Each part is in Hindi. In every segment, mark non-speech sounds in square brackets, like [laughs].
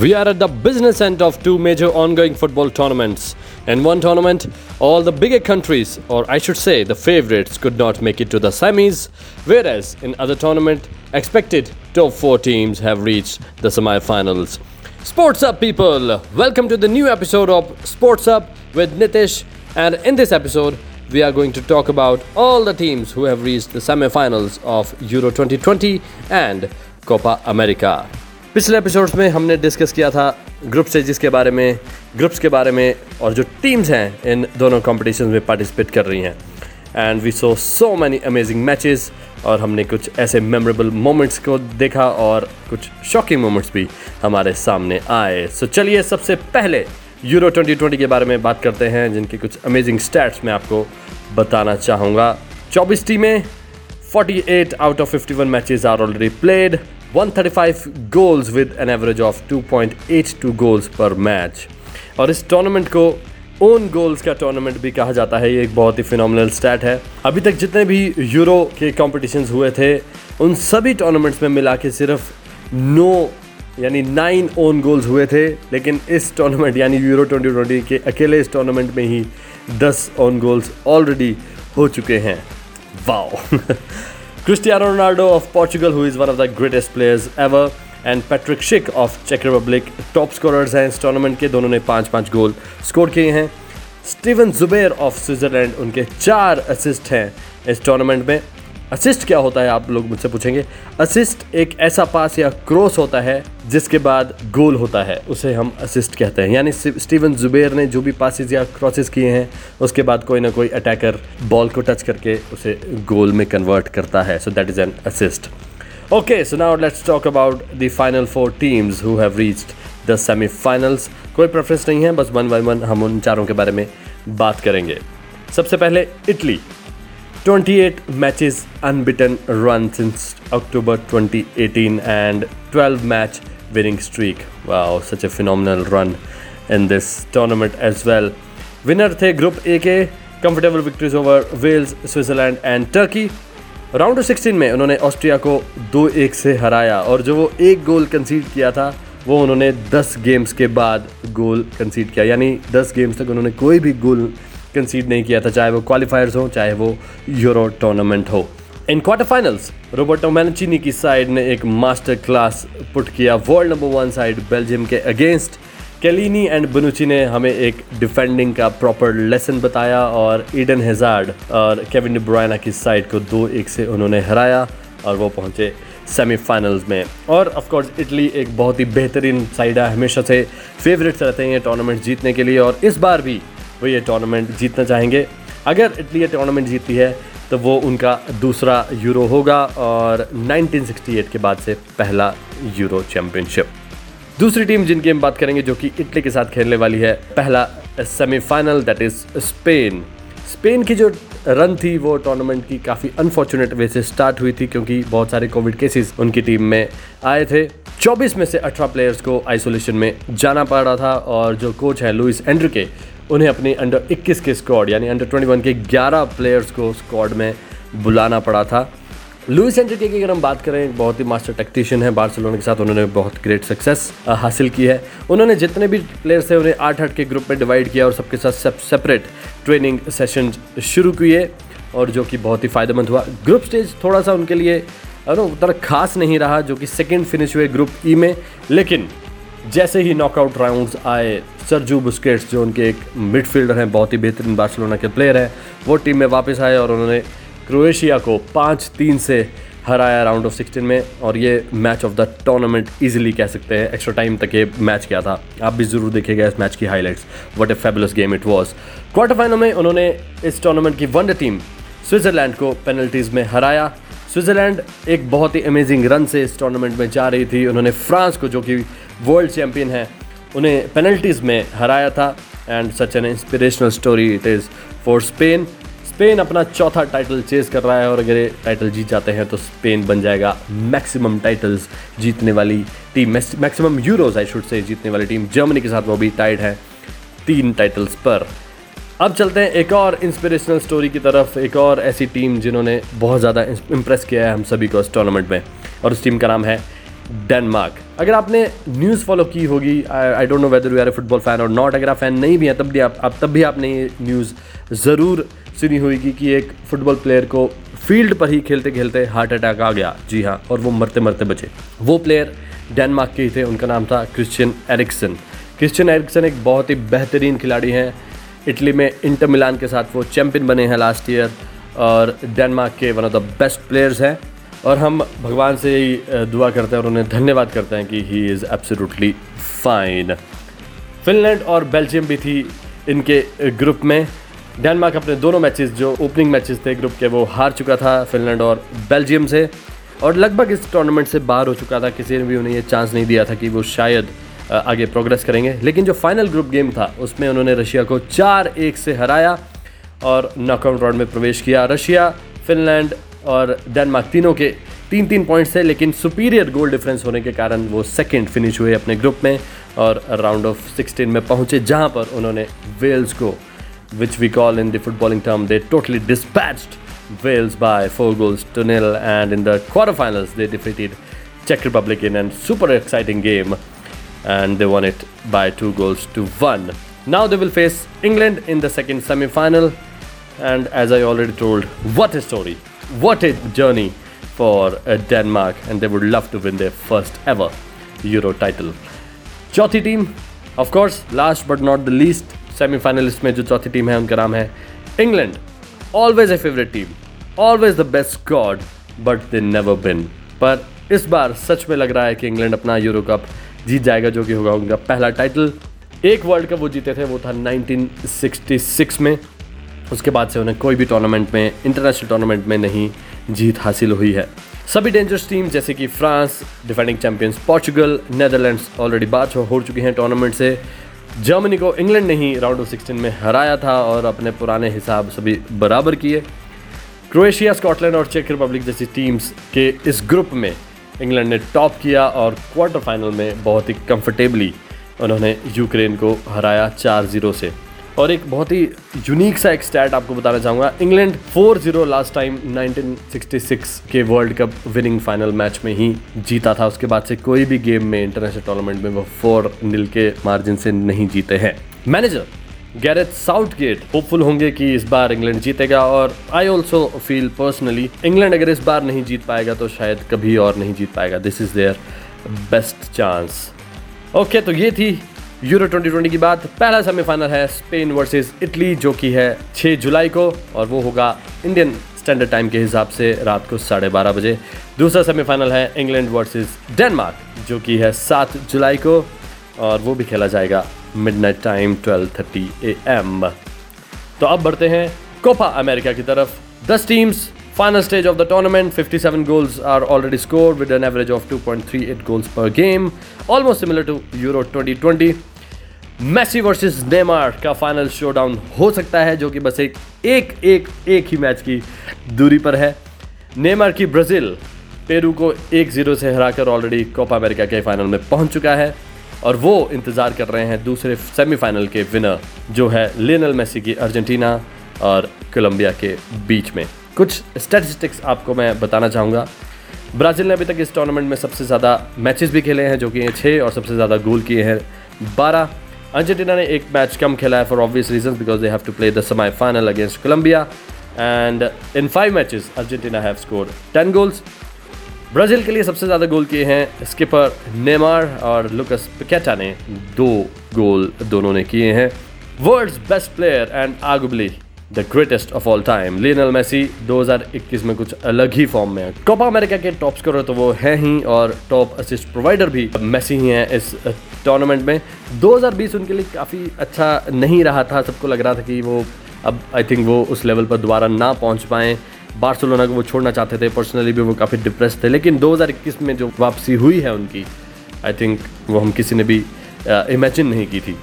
We are at the business end of two major ongoing football tournaments. In one tournament, all the bigger countries, or I should say the favorites, could not make it to the semis, whereas in other tournament, expected top four teams have reached the semi-finals. Sports Up people, welcome to the new episode of Sports Up with Nitish, and in this episode, we are going to talk about all the teams who have reached the semi-finals of Euro 2020 and Copa America. पिछले एपिसोड्स में हमने डिस्कस किया था ग्रुप स्टेजेस के बारे में ग्रुप्स के बारे में और जो टीम्स हैं इन दोनों कॉम्पिटिशन में पार्टिसिपेट कर रही हैं। And we saw so many amazing matches और हमने कुछ ऐसे मेमोरेबल मोमेंट्स को देखा और कुछ शॉकिंग मोमेंट्स भी हमारे सामने आए। सो so, चलिए सबसे पहले यूरो 2020 के बारे में बात करते हैं जिनके कुछ अमेजिंग स्टैट्स मैं आपको बताना चाहूँगा। 24 टीमें 48 out of 51 matches are already played 135 goals with an average of 2.82 goals per match और इस टूर्नामेंट को ओन गोल्स का टूर्नामेंट भी कहा जाता है, ये एक बहुत ही फिनोमिनल स्टैट है। अभी तक जितने भी यूरो के कॉम्पिटिशन हुए थे, उन सभी टूर्नामेंट्स में मिला के सिर्फ़ नो, यानी नाइन ओन गोल्स हुए थे, लेकिन इस टूर्नामेंट यानी यूरो 2020 के अकेले इस टूर्नामेंट में ही 10 ओन गोल्स ऑलरेडी हो चुके हैं। Wow [laughs] Cristiano Ronaldo of Portugal, who is one of the greatest players ever, and Patrick Schick of check Republic top scorers हैं इस टूर्नामेंट के दोनों ने पाँच पाँच गोल स्कोर किए हैं। स्टीवन जुबेर ऑफ़ स्विट्ज़रलैंड उनके चार असिस्ट हैं इस टूर्नामेंट में। असिस्ट क्या होता है, आप लोग मुझसे पूछेंगे। असिस्ट एक ऐसा पास या क्रॉस होता है, जिसके बाद गोल होता है। उसे हम असिस्ट कहते हैं। यानी स्टीवन जुबेर ने जो भी पासिस या क्रॉसेस किए हैं, उसके बाद कोई ना कोई अटैकर बॉल को टच करके उसे गोल में कन्वर्ट करता है। So that is an assist okay so now let's talk about the final four teams who have reached the semifinals कोई प्रेफरेंस नहीं है, बस वन बाय वन हम उन चारों के बारे में बात करेंगे। सबसे पहले Italy 28 matches unbeaten run since October 2018 and 12 match winning streak. Wow, such a phenomenal run in this tournament as well. Winner थे ग्रुप ए के comfortable victories over Wales Switzerland and Turkey round 16 में उन्होंने ऑस्ट्रिया को दो एक से हराया और जो वो एक गोल कंसीड किया था वो उन्होंने 10 गेम्स के बाद गोल कंसीड किया यानी 10 गेम्स तक उन्होंने कोई भी गोल कंसीड नहीं किया था, चाहे वो क्वालिफायर्स हो, चाहे वो यूरो टूर्नामेंट हो। In quarter finals Roberto Mancini की साइड ने एक मास्टर क्लास पुट किया। World number one side Belgium के अगेंस्ट कैलिनी एंड बनुची ने हमें एक डिफेंडिंग का प्रॉपर लेसन बताया और ईडन हेजार्ड और केविन ब्रायना की साइड को दो एक से उन्होंने हराया और वो पहुँचे सेमीफाइनल्स में। और ऑफ़ कोर्स इटली एक बहुत ही बेहतरीन साइड है, हमेशा से फेवरेट्स रहते हैं टूर्नामेंट जीतने के लिए और इस बार भी वो ये टूर्नामेंट जीतना चाहेंगे। अगर इटली ये टूर्नामेंट जीती है तो वो उनका दूसरा यूरो होगा और 1968 के बाद से पहला यूरो चैम्पियनशिप दूसरी टीम जिनकी हम बात करेंगे, जो कि इटली के साथ खेलने वाली है, पहला semifinal that is Spain Spain की जो रन थी, वो टूर्नामेंट की काफ़ी अनफॉर्चुनेट वे से स्टार्ट हुई थी, क्योंकि बहुत सारे कोविड केसेस उनकी टीम में आए थे। 24 में से 18 प्लेयर्स को आइसोलेशन में जाना पड़ रहा था, और जो कोच है लुइस एंड्रिके उन्हें अपनी अंडर 21 के स्क्वाड यानी अंडर 21 के 11 प्लेयर्स को स्क्वाड में बुलाना पड़ा था। लुइस एंड्रिके की अगर हम बात करें, एक बहुत ही मास्टर टेक्टिशियन है। बार्सिलोना के साथ उन्होंने बहुत ग्रेट सक्सेस हासिल की है। उन्होंने जितने भी प्लेयर्स थे, उन्हें आठ आठ के ग्रुप में डिवाइड किया और सबके साथ सेपरेट ट्रेनिंग सेशन शुरू किए, और जो कि बहुत ही फ़ायदेमंद हुआ। ग्रुप स्टेज थोड़ा सा उनके लिए उतना खास नहीं रहा, जो कि सेकेंड फिनिश हुए ग्रुप ई में। लेकिन जैसे ही नॉकआउट राउंड्स आए सरजू बुस्केट्स जो उनके एक मिडफील्डर हैं, बहुत ही बेहतरीन बार्सिलोना के प्लेयर हैं, वो टीम में वापस आए और उन्होंने क्रोएशिया को पाँच तीन से हराया राउंड ऑफ़ सिक्सटीन में और ये match of the tournament easily कह सकते हैं। एक्स्ट्रा टाइम तक ये मैच किया था। आप भी ज़रूर देखेगा इस मैच की highlights what a fabulous game it was quarter final में उन्होंने इस टूर्नामेंट की वनडे टीम स्विट्ज़रलैंड को पेनल्टीज़ में हराया। स्विट्ज़रलैंड एक बहुत ही अमेजिंग रन से इस टूर्नामेंट में जा रही थी। उन्होंने फ्रांस को, जो कि वर्ल्ड चैम्पियन है। उन्हें पेनल्टीज़ में हराया था and such an inspirational story it is for Spain Spain अपना चौथा टाइटल चेज कर रहा है और अगर ये टाइटल जीत जाते हैं तो स्पेन बन जाएगा मैक्सिमम टाइटल्स जीतने वाली team maximum Euros I should say जीतने वाली टीम जर्मनी के साथ वो भी टाइड है तीन टाइटल्स पर। अब चलते हैं एक और इंस्पिरेशनल स्टोरी की तरफ़। एक और ऐसी टीम जिन्होंने बहुत ज़्यादा इम्प्रेस किया है हम सभी को इस टूर्नामेंट में। और उस टीम का नाम है डेनमार्क अगर आपने न्यूज़ फॉलो की होगी I don't know whether you are a football fan और नॉट अगर आप फ़ैन नहीं भी हैं तब भी आप, आप तब भी आपने ये न्यूज़ ज़रूर सुनी होगी कि एक फुटबॉल प्लेयर को फ़ील्ड पर ही खेलते खेलते हार्ट अटैक आ गया। जी हाँ और वो मरते मरते बचे। वो प्लेयर डेनमार्क के ही थे उनका नाम था क्रिश्चियन एरिक्सन क्रिश्चियन एरिक्सन एक बहुत ही बेहतरीन खिलाड़ी हैं। इटली में इंटर मिलान के साथ वो चैम्पियन बने हैं लास्ट ईयर और डेनमार्क के one of the best players हैं। और हम भगवान से दुआ करते हैं और उन्हें धन्यवाद करते हैं कि he is absolutely fine Finland और बेल्जियम भी थी इनके ग्रुप में। डेनमार्क अपने दोनों मैचेस जो ओपनिंग मैचेस थे ग्रुप के, वो हार चुका था फिनलैंड और बेल्जियम से। और लगभग इस टूर्नामेंट से बाहर हो चुका था, किसी ने भी उन्हें ये चांस नहीं दिया था कि वो शायद आगे प्रोग्रेस करेंगे। लेकिन जो फाइनल ग्रुप गेम था, उसमें उन्होंने रशिया को चार एक से हराया और नॉकआउट राउंड में प्रवेश किया। रशिया फिनलैंड और डेनमार्क तीनों के तीन तीन पॉइंट्स थे लेकिन सुपीरियर गोल डिफरेंस होने के कारण वो सेकेंड फिनिश हुए अपने ग्रुप में और राउंड ऑफ़ सिक्सटीन में पहुँचे, जहाँ पर उन्होंने वेल्स को which we call in the footballing term they totally dispatch Wales by four goals to nil and in the quarter finals they defeated check Republic in and super exciting game and they won it by two goals to one now they will face England in the second semifinal and as I already told what story What a journey for uh, Denmark, and they would love to win their first ever Euro title. चौथी team of course last but not the least semifinalist में जो चौथी टीम है उनका नाम है England always a favourite team always the best god but they never been पर इस बार सच में लग रहा है कि इंग्लैंड अपना यूरो कप जीत जाएगा जो कि होगा उनका पहला टाइटल एक वर्ल्ड कप वो जीते थे वो था 1966 में. उसके बाद से उन्हें कोई भी टूर्नामेंट में इंटरनेशनल टूर्नामेंट में नहीं जीत हासिल हुई है। सभी डेंजरस टीम जैसे कि France defending champions Portugal Netherlands already बात हो चुकी हैं टूर्नामेंट से। जर्मनी को इंग्लैंड ने ही राउंड ऑफ़ सिक्सटीन में हराया था और अपने पुराने हिसाब सभी बराबर किए। क्रोएशिया स्कॉटलैंड और चेक रिपब्लिक जैसी टीम्स के इस ग्रुप में इंग्लैंड ने टॉप किया और क्वार्टर फाइनल में बहुत ही कंफर्टेबली उन्होंने यूक्रेन को हराया चार ज़ीरो से। और एक बहुत ही यूनिक सा एक स्टैट आपको बताना चाहूँगा। इंग्लैंड 4-0 लास्ट टाइम 1966 के World Cup winning final match में ही जीता था। उसके बाद से कोई भी गेम में इंटरनेशनल टूर्नामेंट में वो फोर नील के मार्जिन से नहीं जीते हैं। Manager Gareth Southgate hopeful होंगे कि इस बार इंग्लैंड जीतेगा और I also feel personally England अगर इस बार नहीं जीत पाएगा तो शायद कभी और नहीं जीत पाएगा। This is their best chance okay तो ये थी यूरो 2020 की बात पहला सेमीफाइनल है स्पेन वर्सेस इटली जो कि है 6 जुलाई को और वो होगा इंडियन स्टैंडर्ड टाइम के हिसाब से रात को साढ़े बारह बजे। दूसरा सेमीफाइनल है इंग्लैंड वर्सेस डेनमार्क जो कि है सात जुलाई को और वो भी खेला जाएगा मिडनाइट टाइम 12:30 एम तो अब बढ़ते हैं कोपा अमेरिका की तरफ़। दस teams Final stage of the tournament, 57 goals are already scored with an average of 2.38 goals per game, almost similar to Euro 2020. Messi versus Neymar का फाइनल शोडाउन हो सकता है, जो कि बस एक एक एक एक ही मैच की दूरी पर है। नेमार की ब्राज़ील, पेरू को एक ज़ीरो से हराकर ऑलरेडी कोपा अमेरिका के फाइनल में पहुँच चुका है, और वो इंतज़ार कर रहे हैं दूसरे सेमीफाइनल के विनर जो है लियनल मेसी की अर्जेंटीना और कोलंबिया के बीच में। कुछ स्टैटिस्टिक्स आपको मैं बताना चाहूँगा। ब्राज़ील ने अभी तक इस टूर्नामेंट में सबसे ज़्यादा मैचेस भी खेले हैं, जो कि छः और सबसे ज़्यादा गोल किए हैं, बारह। अर्जेंटीना ने एक मैच कम खेला है for obvious reason because they have to play the semi final against Colombia and in five matches Argentina have score ten goals Brazil के लिए सबसे ज़्यादा गोल किए हैं स्किपर नेमार और लुकस पिकेटा ने दो गोल दोनों ने किए हैं. World's best player and arguably the greatest of all time Lionel Messi 2021 में कुछ अलग ही फॉर्म में है। कोपा अमेरिका के टॉप स्कोरर तो वो हैं ही और टॉप असिस्ट प्रोवाइडर भी। मेसी ही हैं इस टूर्नामेंट में। 2020 उनके लिए काफ़ी अच्छा नहीं रहा था। सबको लग रहा था कि वो अब आई थिंक वो उस लेवल पर दोबारा ना पहुँच पाएँ। बार्सिलोना को वो छोड़ना चाहते थे। पर्सनली भी वो काफ़ी डिप्रेस थे। लेकिन 2021 में जो वापसी हुई है उनकी आई थिंक वो हम किसी ने भी इमेजिन नहीं की थी।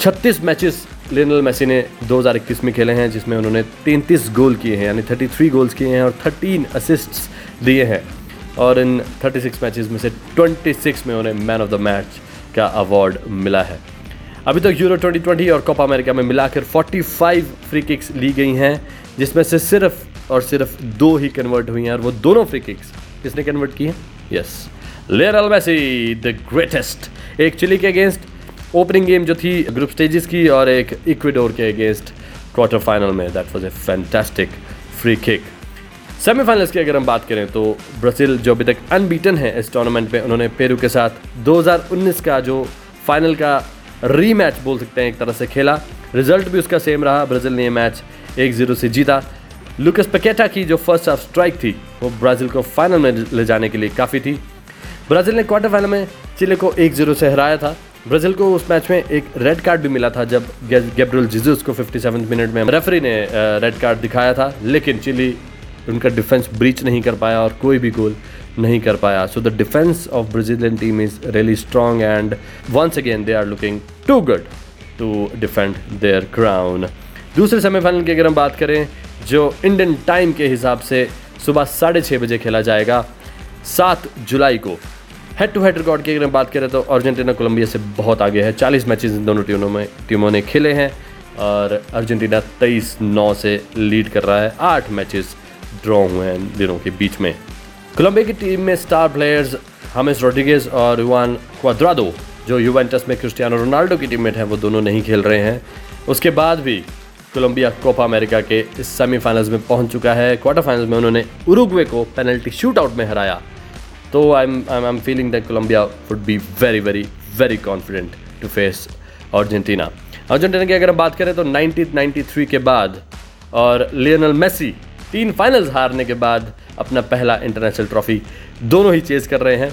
36 मैचेस लिनल मेसी ने 2021 में खेले हैं, जिसमें उन्होंने 33 गोल किए हैं, यानी 33 गोल्स किए हैं और 13 असिस्ट्स दिए हैं। और इन 36 मैचेस में से 26 में उन्हें मैन ऑफ़ द मैच का अवार्ड मिला है। अभी तक तो यूरो 2020 और कोपा अमेरिका में मिलाकर 45 फ्री किक्स ली गई हैं, जिसमें से सिर्फ़ और सिर्फ़ दो ही कन्वर्ट हुई हैं, और वो दोनों फ्री किक्स किसने कन्वर्ट की हैं? यस लेरल मेसी द ग्रेटेस्ट एक चिली के अगेंस्ट ओपनिंग गेम जो थी ग्रुप स्टेजेस की और एक इक्विडोर के अगेंस्ट क्वार्टर फाइनल में that was a fantastic free kick semifinals की अगर हम बात करें तो ब्राज़ील जो अभी तक अनबीटन है इस टूर्नामेंट में, उन्होंने पेरू के साथ 2019 का जो फाइनल का रीमैच बोल सकते हैं, एक तरह से खेला। रिज़ल्ट भी उसका सेम रहा। ब्राज़ील ने ये मैच एक ज़ीरो से जीता। लुकस पकेटा की जो फ़र्स्ट हाफ़ स्ट्राइक थी, वो ब्राज़ील को फाइनल में ले जाने के लिए काफ़ी थी। ब्राज़ील ने क्वार्टर फाइनल में चिले को एक ज़ीरो से हराया था। ब्राज़ील को उस मैच में एक रेड कार्ड भी मिला था जब गैब्रियल जिजुस को फिफ्टी मिनट में रेफरी ने रेड कार्ड दिखाया था, लेकिन चिली उनका डिफेंस ब्रीच नहीं कर पाया और कोई भी गोल नहीं कर पाया। So the defence of Brazilian team is really strong and once again they are looking too good to defend their crown दूसरे सेमीफाइनल की अगर हम बात करें, जो इंडियन टाइम के हिसाब से सुबह साढ़े छः बजे खेला जाएगा, सात जुलाई को। हेड टू हेड रिकॉर्ड की अगर बात करें तो अर्जेंटीना कोलंबिया से बहुत आगे है। चालीस मैचेस इन दोनों टीमों में टीमों ने खेले हैं और अर्जेंटीना तेईस नौ से लीड कर रहा है। आठ मैचेस ड्रॉ हुए हैं दिनों के बीच में। कोलंबिया की टीम में स्टार प्लेयर्स हमेस रोड्रिगेज और युवान क्वाद्रादो जो यूवेंटस में क्रिस्टियानो रोनाल्डो की टीममेट है, वो दोनों नहीं खेल रहे हैं। उसके बाद भी कोलंबिया कोपा अमेरिका के सेमीफाइनल्स में पहुँच चुका है। क्वार्टर फाइनल्स में उन्होंने उरुग्वे को पेनल्टी शूट आउट में हराया। तो I am I am feeling that Colombia would be very very very confident to face Argentina Argentina की अगर हम बात करें तो 1993 के बाद और लियोनल मेसी तीन फाइनल्स हारने के बाद अपना पहला इंटरनेशनल ट्रॉफी दोनों ही चेज कर रहे हैं।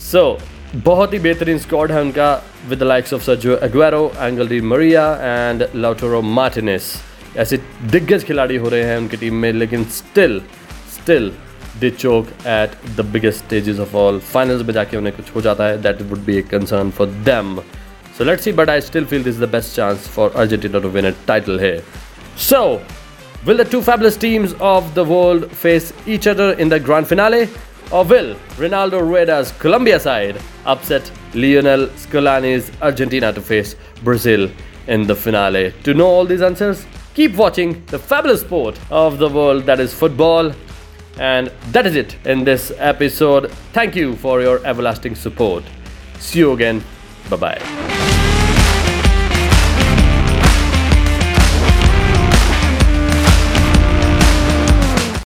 सो so, बहुत ही बेहतरीन स्क्वाड है उनका with the likes of Sergio Aguero Angel Di Maria and Lautaro Martinez ऐसे दिग्गज खिलाड़ी हो रहे हैं उनकी टीम में लेकिन still still They choke at the biggest stages of all finals में जाके उन्हें कुछ हो जाता है that would be a concern for them so let's see but I still feel this the best chance for Argentina to win a title है so Will the two fabulous teams of the world face each other in the grand finale? Or will Ronaldo Rueda's Colombia side upset Lionel Scalani's Argentina to face Brazil in the finale? To know all these answers, keep watching the fabulous sport of the world that is football. And that is it in this episode. Thank you for your everlasting support. See you again. Bye bye.